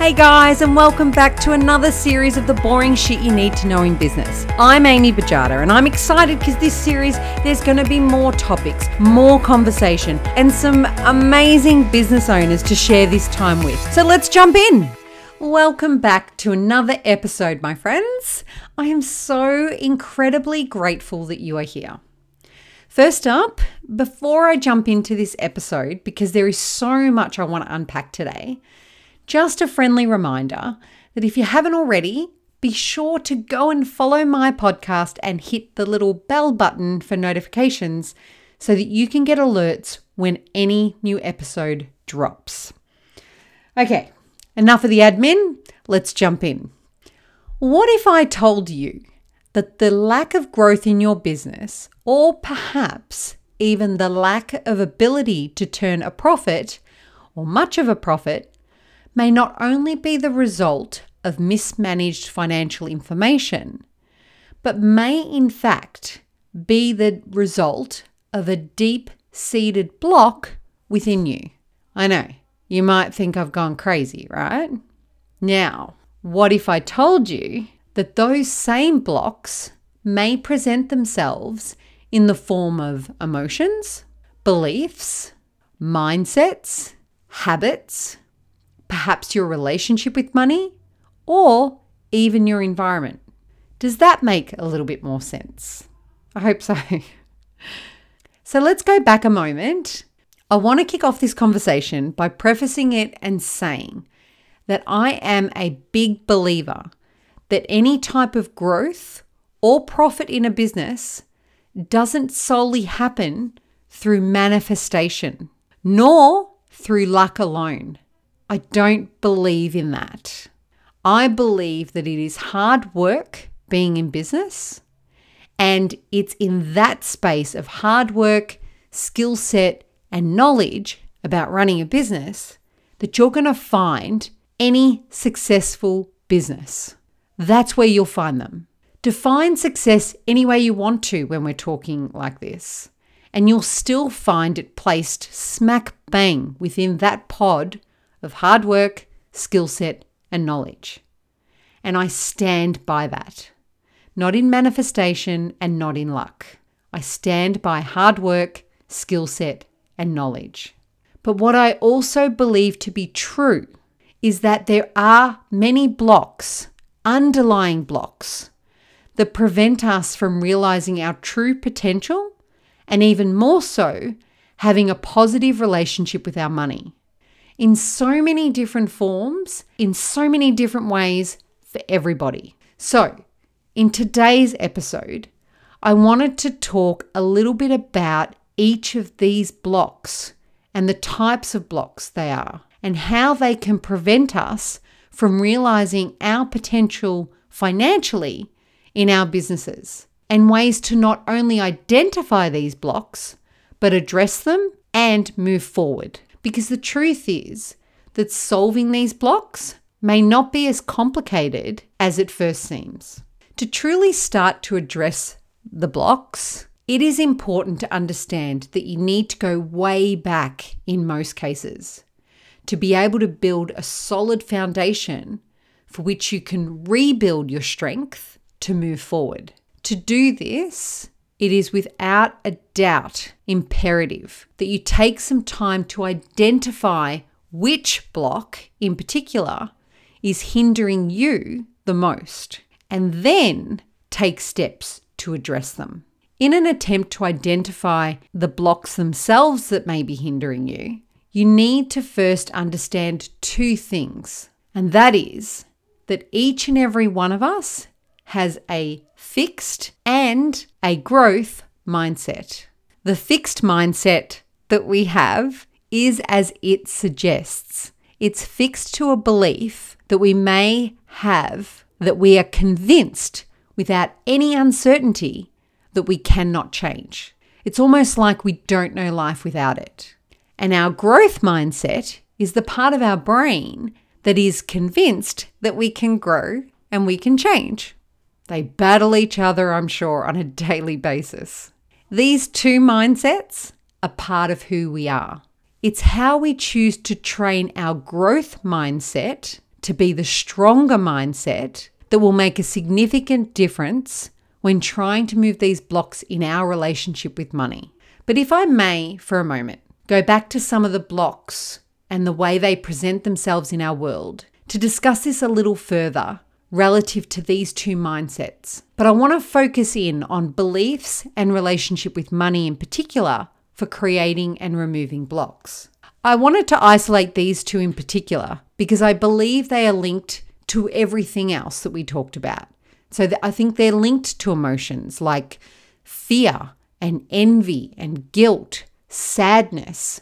Hey guys, and welcome back to another series of the boring shit you need to know in business. I'm Amy Bajada, and I'm excited because this series there's going to be more topics, more conversation, and some amazing business owners to share this time with. So let's jump in. Welcome back to another episode, my friends. I am so incredibly grateful that you are here. First up, before I jump into this episode, because there is so much I want to unpack today, just a friendly reminder that if you haven't already, be sure to go and follow my podcast and hit the little bell button for notifications so that you can get alerts when any new episode drops. Okay, enough of the admin, let's jump in. What if I told you that the lack of growth in your business, or perhaps even the lack of ability to turn a profit or much of a profit, may not only be the result of mismanaged financial information, but may in fact be the result of a deep seated block within you. I know, you might think I've gone crazy, right? Now, what if I told you that those same blocks may present themselves in the form of emotions, beliefs, mindsets, habits, perhaps your relationship with money, or even your environment. Does that make a little bit more sense? I hope so. so let's go back a moment. I want to kick off this conversation by prefacing it and saying that I am a big believer that any type of growth or profit in a business doesn't solely happen through manifestation, nor through luck alone. I don't believe in that. I believe that it is hard work being in business, and it's in that space of hard work, skill set, and knowledge about running a business that you're going to find any successful business. That's where you'll find them. Define success any way you want to when we're talking like this, and you'll still find it placed smack bang within that pod of hard work, skill set, and knowledge. And I stand by that. Not in manifestation and not in luck. I stand by hard work, skill set, and knowledge. But what I also believe to be true is that there are many blocks, underlying blocks, that prevent us from realizing our true potential and even more so, having a positive relationship with our money in so many different forms, in so many different ways for everybody. So, in today's episode, I wanted to talk a little bit about each of these blocks and the types of blocks they are, and how they can prevent us from realizing our potential financially in our businesses, and ways to not only identify these blocks, but address them and move forward. Because the truth is that solving these blocks may not be as complicated as it first seems. To truly start to address the blocks, it is important to understand that you need to go way back in most cases to be able to build a solid foundation for which you can rebuild your strength to move forward. To do this, it is without a doubt imperative that you take some time to identify which block in particular is hindering you the most, and then take steps to address them. In an attempt to identify the blocks themselves that may be hindering you, you need to first understand two things, and that is that each and every one of us has a fixed and a growth mindset. The fixed mindset that we have is as it suggests. It's fixed to a belief that we may have that we are convinced without any uncertainty that we cannot change. It's almost like we don't know life without it. And our growth mindset is the part of our brain that is convinced that we can grow and we can change. They battle each other, I'm sure, on a daily basis. These two mindsets are part of who we are. It's how we choose to train our growth mindset to be the stronger mindset that will make a significant difference when trying to move these blocks in our relationship with money. But if I may, for a moment, go back to some of the blocks and the way they present themselves in our world to discuss this a little further relative to these two mindsets. But I want to focus in on beliefs and relationship with money in particular for creating and removing blocks. I wanted to isolate these two in particular because I believe they are linked to everything else that we talked about. So I think they're linked to emotions like fear and envy and guilt, sadness,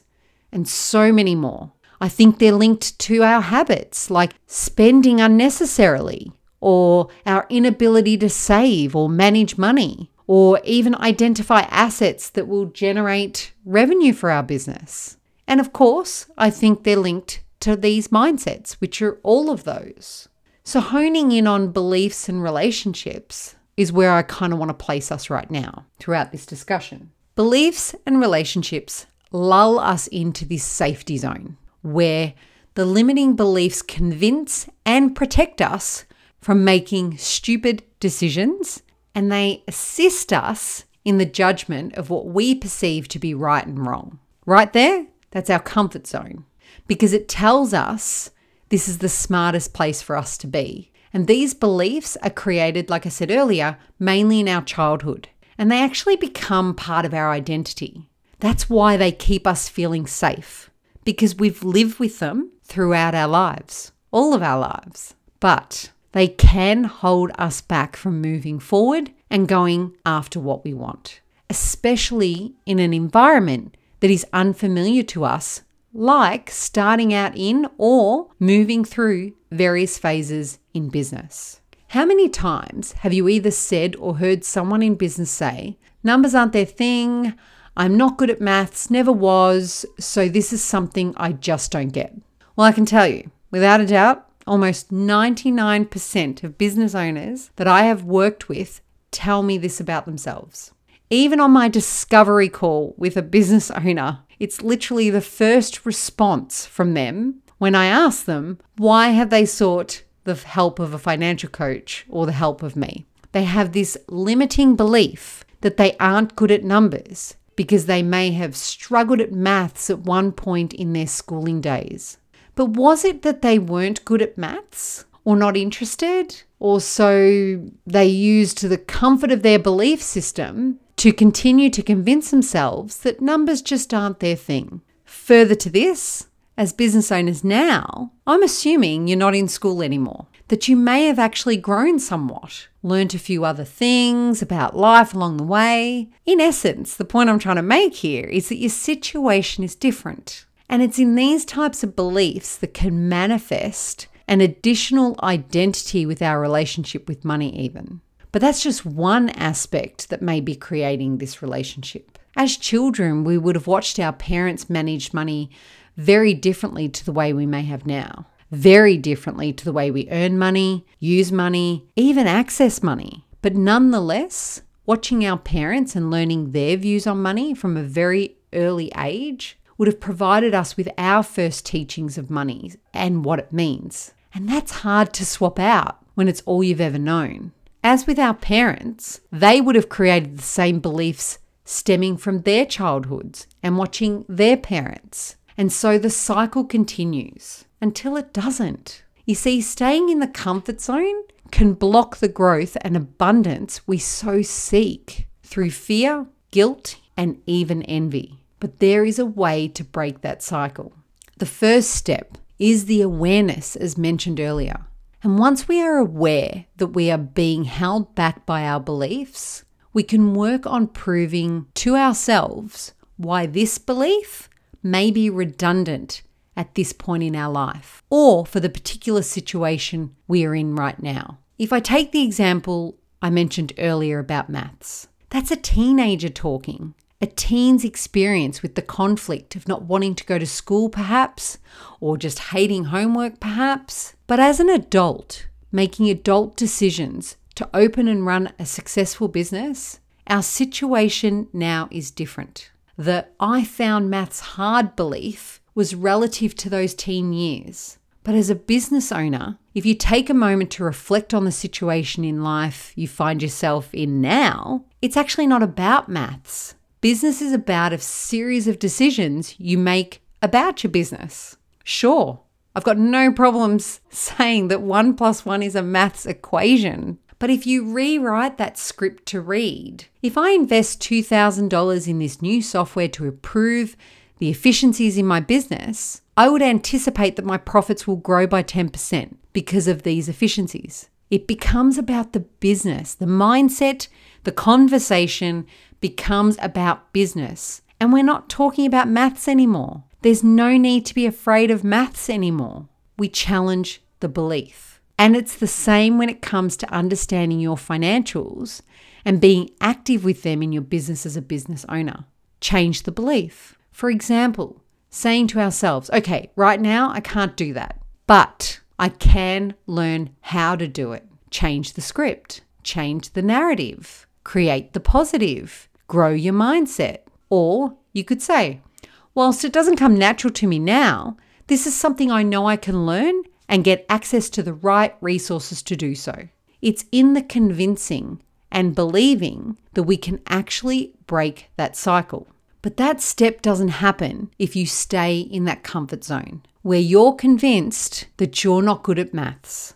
and so many more. I think they're linked to our habits like spending unnecessarily, or our inability to save or manage money, or even identify assets that will generate revenue for our business. And of course, I think they're linked to these mindsets, which are all of those. So, honing in on beliefs and relationships is where I kind of want to place us right now throughout this discussion. Beliefs and relationships lull us into this safety zone where the limiting beliefs convince and protect us from making stupid decisions and they assist us in the judgment of what we perceive to be right and wrong. Right there, that's our comfort zone because it tells us this is the smartest place for us to be. And these beliefs are created, like I said earlier, mainly in our childhood. And they actually become part of our identity. That's why they keep us feeling safe, because we've lived with them throughout our lives, all of our lives. But they can hold us back from moving forward and going after what we want, especially in an environment that is unfamiliar to us like starting out in or moving through various phases in business. How many times have you either said or heard someone in business say, numbers aren't their thing, I'm not good at maths, never was, so this is something I just don't get? Well, I can tell you, without a doubt, almost 99% of business owners that I have worked with tell me this about themselves. Even on my discovery call with a business owner, it's literally the first response from them when I ask them, why have they sought the help of a financial coach or the help of me? They have this limiting belief that they aren't good at numbers because they may have struggled at maths at one point in their schooling days. But was it that they weren't good at maths or not interested? Or so they used the comfort of their belief system to continue to convince themselves that numbers just aren't their thing. Further to this, as business owners now, I'm assuming you're not in school anymore, that you may have actually grown somewhat, learnt a few other things about life along the way. In essence, the point I'm trying to make here is that your situation is different. And it's in these types of beliefs that can manifest an additional identity with our relationship with money, even. But that's just one aspect that may be creating this relationship. As children, we would have watched our parents manage money very differently to the way we may have now, very differently to the way we earn money, use money, even access money. But nonetheless, watching our parents and learning their views on money from a very early age would have provided us with our first teachings of money and what it means. And that's hard to swap out when it's all you've ever known. As with our parents, they would have created the same beliefs stemming from their childhoods and watching their parents. And so the cycle continues until it doesn't. You see, staying in the comfort zone can block the growth and abundance we so seek through fear, guilt, and even envy. But there is a way to break that cycle. The first step is the awareness, as mentioned earlier. And once we are aware that we are being held back by our beliefs, we can work on proving to ourselves why this belief may be redundant at this point in our life or for the particular situation we are in right now. If I take the example I mentioned earlier about maths, that's a teenager talking a teen's experience with the conflict of not wanting to go to school, perhaps, or just hating homework, perhaps. But as an adult, making adult decisions to open and run a successful business, our situation now is different. The I found maths hard belief was relative to those teen years. But as a business owner, if you take a moment to reflect on the situation in life you find yourself in now, it's actually not about maths. Business is about a series of decisions you make about your business. Sure, I've got no problems saying that one plus one is a maths equation. But if you rewrite that script to read, if I invest $2,000 in this new software to improve the efficiencies in my business, I would anticipate that my profits will grow by 10% because of these efficiencies. It becomes about the business, the mindset, the conversation becomes about business. And we're not talking about maths anymore. There's no need to be afraid of maths anymore. We challenge the belief. And it's the same when it comes to understanding your financials and being active with them in your business as a business owner. Change the belief. For example, saying to ourselves, okay, right now I can't do that, but I can learn how to do it. Change the script, change the narrative, create the positive, grow your mindset. Or you could say, Whilst it doesn't come natural to me now, this is something I know I can learn and get access to the right resources to do so. It's in the convincing and believing that we can actually break that cycle. But that step doesn't happen if you stay in that comfort zone where you're convinced that you're not good at maths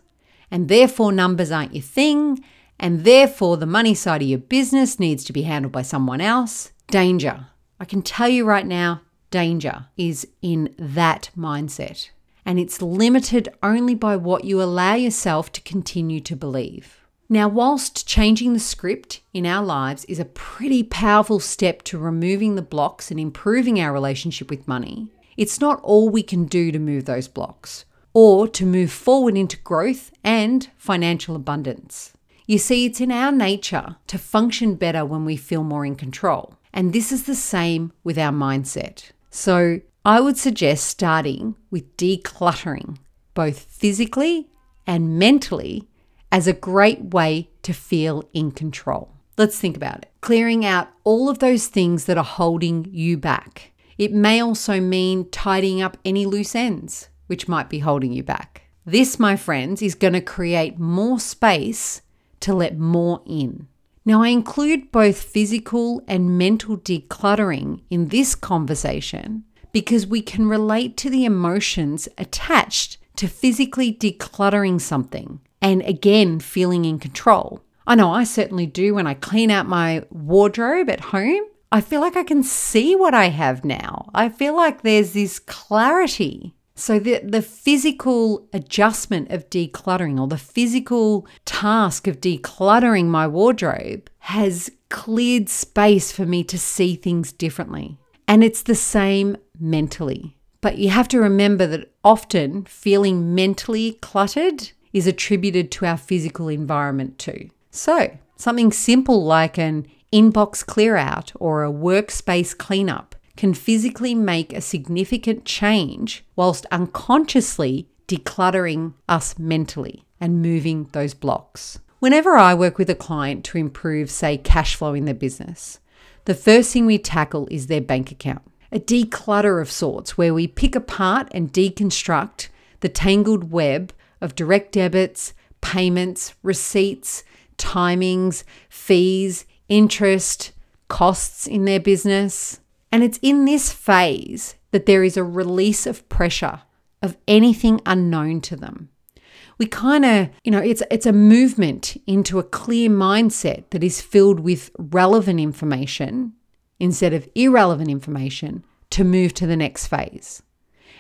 and therefore numbers aren't your thing and therefore the money side of your business needs to be handled by someone else. Danger. I can tell you right now, danger is in that mindset. And it's limited only by what you allow yourself to continue to believe. Now, whilst changing the script in our lives is a pretty powerful step to removing the blocks and improving our relationship with money, it's not all we can do to move those blocks or to move forward into growth and financial abundance. You see, it's in our nature to function better when we feel more in control. And this is the same with our mindset. So I would suggest starting with decluttering, both physically and mentally, as a great way to feel in control. Let's think about it. Clearing out all of those things that are holding you back. It may also mean tidying up any loose ends, which might be holding you back. This, my friends, is going to create more space to let more in. Now, I include both physical and mental decluttering in this conversation because we can relate to the emotions attached to physically decluttering something and again feeling in control. I know I certainly do when I clean out my wardrobe at home. I feel like I can see what I have now. I feel like there's this clarity so the, the physical adjustment of decluttering or the physical task of decluttering my wardrobe has cleared space for me to see things differently. And it's the same mentally. But you have to remember that often feeling mentally cluttered is attributed to our physical environment too. So, something simple like an inbox clear out or a workspace cleanup can physically make a significant change whilst unconsciously decluttering us mentally and moving those blocks. Whenever I work with a client to improve, say, cash flow in their business, the first thing we tackle is their bank account. A declutter of sorts where we pick apart and deconstruct the tangled web of direct debits, payments, receipts, timings, fees, interest, costs in their business. And it's in this phase that there is a release of pressure of anything unknown to them. We kind of, you know, it's it's a movement into a clear mindset that is filled with relevant information instead of irrelevant information to move to the next phase.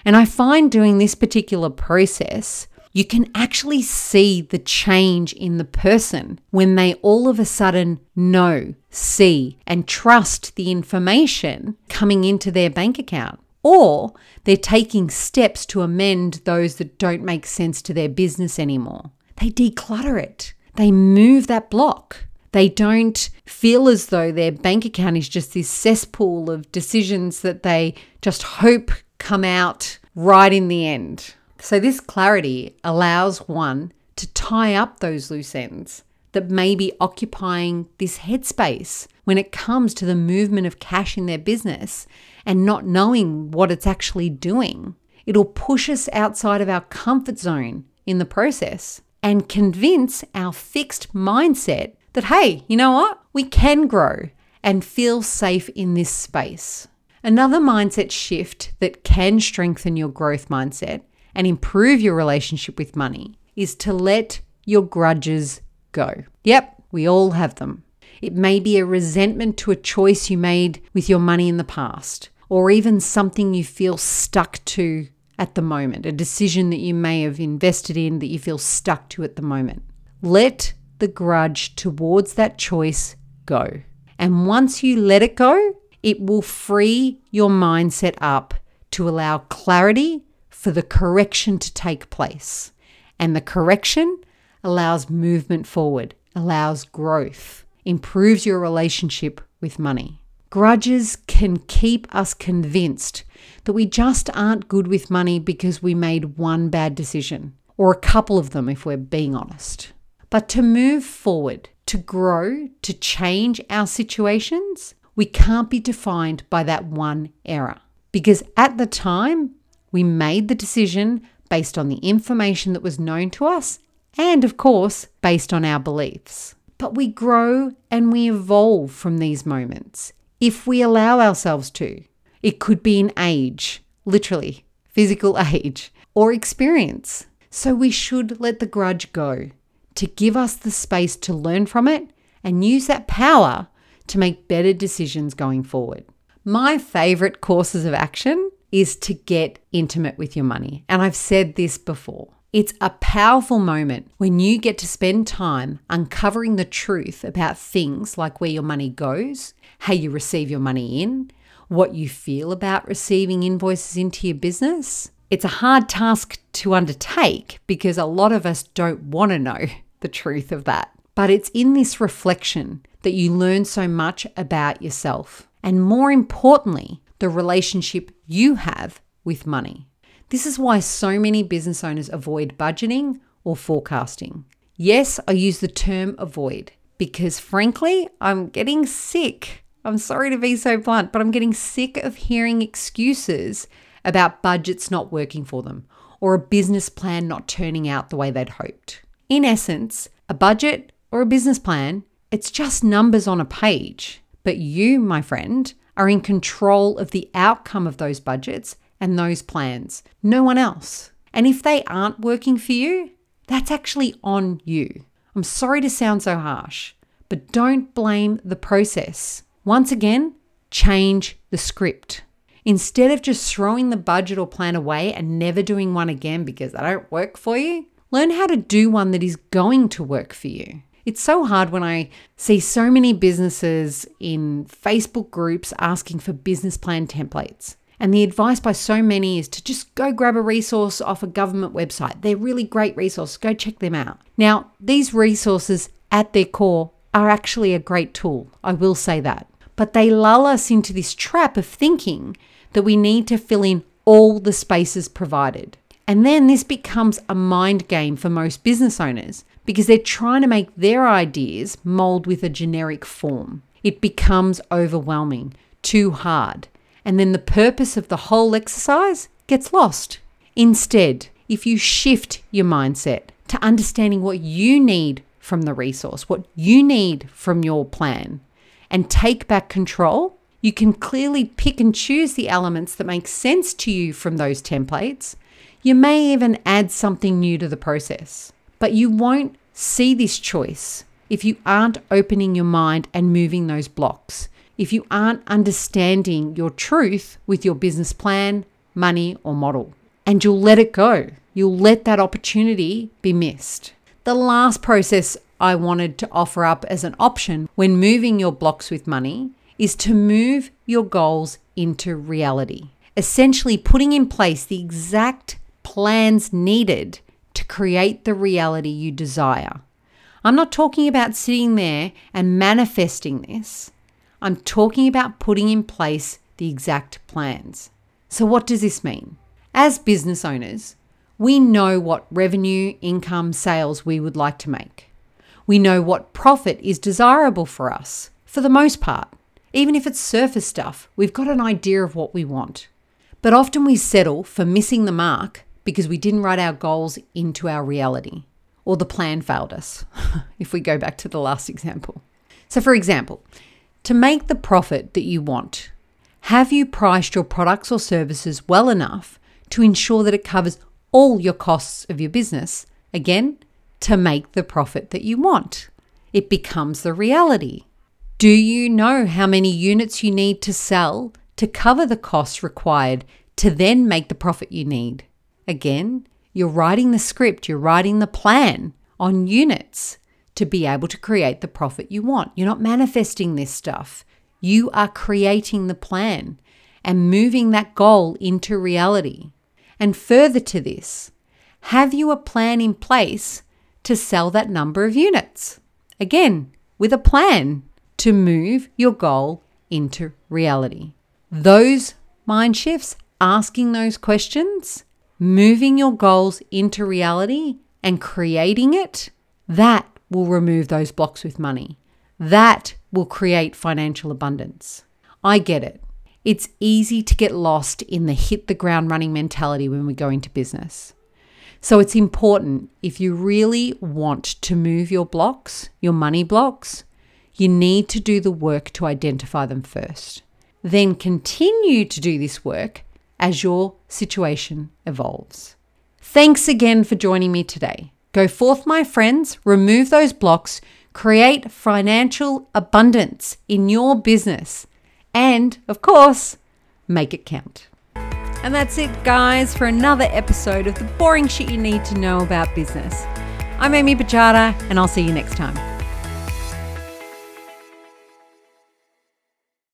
And I find doing this particular process you can actually see the change in the person when they all of a sudden know, see, and trust the information coming into their bank account. Or they're taking steps to amend those that don't make sense to their business anymore. They declutter it, they move that block. They don't feel as though their bank account is just this cesspool of decisions that they just hope come out right in the end. So, this clarity allows one to tie up those loose ends that may be occupying this headspace when it comes to the movement of cash in their business and not knowing what it's actually doing. It'll push us outside of our comfort zone in the process and convince our fixed mindset that, hey, you know what? We can grow and feel safe in this space. Another mindset shift that can strengthen your growth mindset and improve your relationship with money is to let your grudges go. Yep, we all have them. It may be a resentment to a choice you made with your money in the past, or even something you feel stuck to at the moment, a decision that you may have invested in that you feel stuck to at the moment. Let the grudge towards that choice go. And once you let it go, it will free your mindset up to allow clarity for the correction to take place. And the correction allows movement forward, allows growth, improves your relationship with money. Grudges can keep us convinced that we just aren't good with money because we made one bad decision, or a couple of them if we're being honest. But to move forward, to grow, to change our situations, we can't be defined by that one error. Because at the time, we made the decision based on the information that was known to us and, of course, based on our beliefs. But we grow and we evolve from these moments if we allow ourselves to. It could be in age, literally, physical age, or experience. So we should let the grudge go to give us the space to learn from it and use that power to make better decisions going forward. My favorite courses of action is to get intimate with your money. And I've said this before. It's a powerful moment when you get to spend time uncovering the truth about things like where your money goes, how you receive your money in, what you feel about receiving invoices into your business. It's a hard task to undertake because a lot of us don't want to know the truth of that. But it's in this reflection that you learn so much about yourself. And more importantly, the relationship you have with money. This is why so many business owners avoid budgeting or forecasting. Yes, I use the term avoid because frankly, I'm getting sick. I'm sorry to be so blunt, but I'm getting sick of hearing excuses about budgets not working for them or a business plan not turning out the way they'd hoped. In essence, a budget or a business plan, it's just numbers on a page. But you, my friend, are in control of the outcome of those budgets and those plans, no one else. And if they aren't working for you, that's actually on you. I'm sorry to sound so harsh, but don't blame the process. Once again, change the script. Instead of just throwing the budget or plan away and never doing one again because they don't work for you, learn how to do one that is going to work for you. It's so hard when I see so many businesses in Facebook groups asking for business plan templates. And the advice by so many is to just go grab a resource off a government website. They're really great resources. Go check them out. Now, these resources at their core are actually a great tool. I will say that. But they lull us into this trap of thinking that we need to fill in all the spaces provided. And then this becomes a mind game for most business owners because they're trying to make their ideas mold with a generic form. It becomes overwhelming, too hard and then the purpose of the whole exercise gets lost. Instead, if you shift your mindset to understanding what you need from the resource, what you need from your plan, and take back control, you can clearly pick and choose the elements that make sense to you from those templates. You may even add something new to the process, but you won't see this choice if you aren't opening your mind and moving those blocks if you aren't understanding your truth with your business plan, money, or model. And you'll let it go. You'll let that opportunity be missed. The last process I wanted to offer up as an option when moving your blocks with money is to move your goals into reality. Essentially, putting in place the exact plans needed to create the reality you desire. I'm not talking about sitting there and manifesting this. I'm talking about putting in place the exact plans. So, what does this mean? As business owners, we know what revenue, income, sales we would like to make. We know what profit is desirable for us, for the most part. Even if it's surface stuff, we've got an idea of what we want. But often we settle for missing the mark because we didn't write our goals into our reality or the plan failed us, if we go back to the last example. So, for example, to make the profit that you want, have you priced your products or services well enough to ensure that it covers all your costs of your business? Again, to make the profit that you want. It becomes the reality. Do you know how many units you need to sell to cover the costs required to then make the profit you need? Again, you're writing the script, you're writing the plan on units to be able to create the profit you want. You're not manifesting this stuff. You are creating the plan and moving that goal into reality. And further to this, have you a plan in place to sell that number of units? Again, with a plan to move your goal into reality. Those mind shifts, asking those questions, moving your goals into reality and creating it, that will remove those blocks with money. That will create financial abundance. I get it. It's easy to get lost in the hit the ground running mentality when we go into business. So it's important if you really want to move your blocks, your money blocks, you need to do the work to identify them first. Then continue to do this work as your situation evolves. Thanks again for joining me today. Go forth, my friends, remove those blocks, create financial abundance in your business, and of course, make it count. And that's it, guys, for another episode of the boring shit you need to know about business. I'm Amy Bajada, and I'll see you next time.